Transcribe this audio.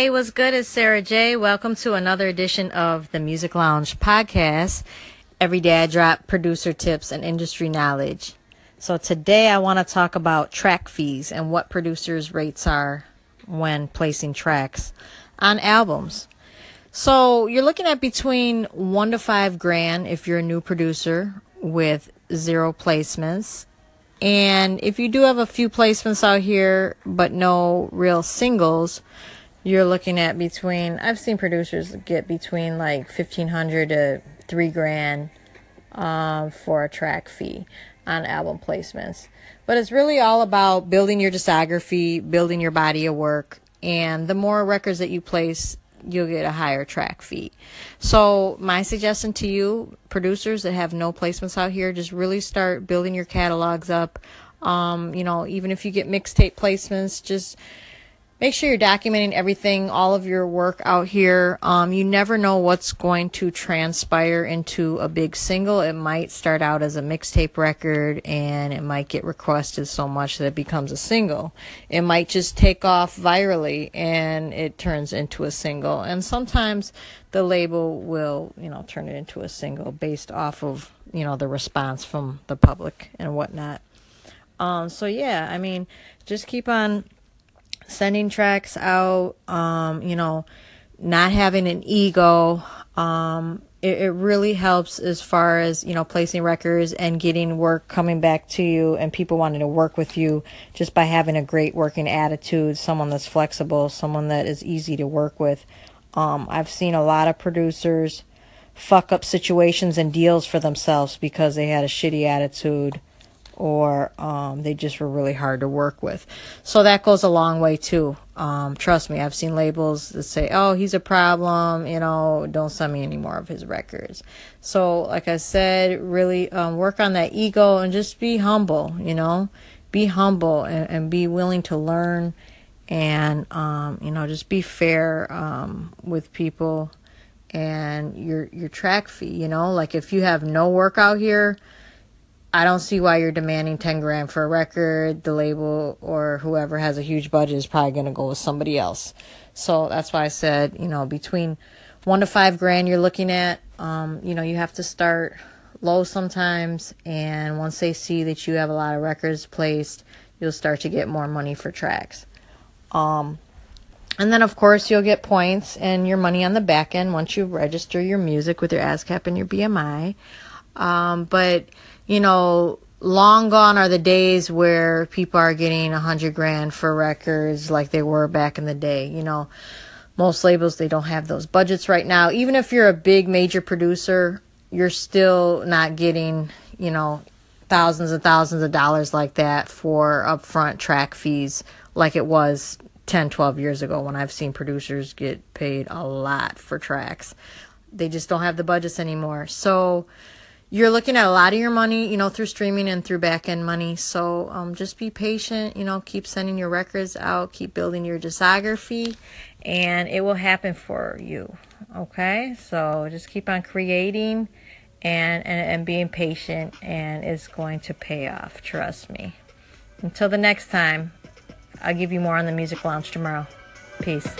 Hey, what's good? It's Sarah J. Welcome to another edition of the Music Lounge podcast. Every day I drop producer tips and industry knowledge. So today I want to talk about track fees and what producers' rates are when placing tracks on albums. So you're looking at between one to five grand if you're a new producer with zero placements. And if you do have a few placements out here but no real singles, you're looking at between I've seen producers get between like fifteen hundred to three grand um, for a track fee on album placements. But it's really all about building your discography, building your body of work, and the more records that you place, you'll get a higher track fee. So my suggestion to you, producers that have no placements out here, just really start building your catalogs up. Um, you know, even if you get mixtape placements, just make sure you're documenting everything, all of your work out here. Um, you never know what's going to transpire into a big single. It might start out as a mixtape record and it might get requested so much that it becomes a single. It might just take off virally and it turns into a single. And sometimes the label will, you know, turn it into a single based off of, you know, the response from the public and whatnot. Um, so yeah, I mean, just keep on sending tracks out, um, you know, not having an ego. Um, it, it really helps as far as, you know, placing records and getting work coming back to you and people wanting to work with you just by having a great working attitude, someone that's flexible, someone that is easy to work with. Um, I've seen a lot of producers fuck up situations and deals for themselves because they had a shitty attitude or um, they just were really hard to work with. So that goes a long way too. Um, trust me, I've seen labels that say, "Oh, he's a problem," you know, don't send me any more of his records. So, like I said, really um, work on that ego and just be humble. You know, be humble and, and be willing to learn, and um, you know, just be fair um, with people and your your track fee. You know, like if you have no work out here I don't see why you're demanding 10 grand for a record. The label or whoever has a huge budget is probably going to go with somebody else. So that's why I said, you know, between one to five grand you're looking at, um, you know, you have to start low sometimes. And once they see that you have a lot of records placed, you'll start to get more money for tracks. Um, and then, of course, you'll get points and your money on the back end once you register your music with your ASCAP and your BMI. Um, but you know, long gone are the days where people are getting a hundred grand for records like they were back in the day. You know, most labels they don't have those budgets right now. Even if you're a big major producer, you're still not getting, you know, thousands and thousands of dollars like that for upfront track fees like it was 10, 12 years ago when I've seen producers get paid a lot for tracks. They just don't have the budgets anymore. So, you're looking at a lot of your money, you know, through streaming and through back end money. So um, just be patient, you know, keep sending your records out, keep building your discography, and it will happen for you. Okay, so just keep on creating and, and, and being patient, and it's going to pay off. Trust me. Until the next time, I'll give you more on the Music Lounge tomorrow. Peace.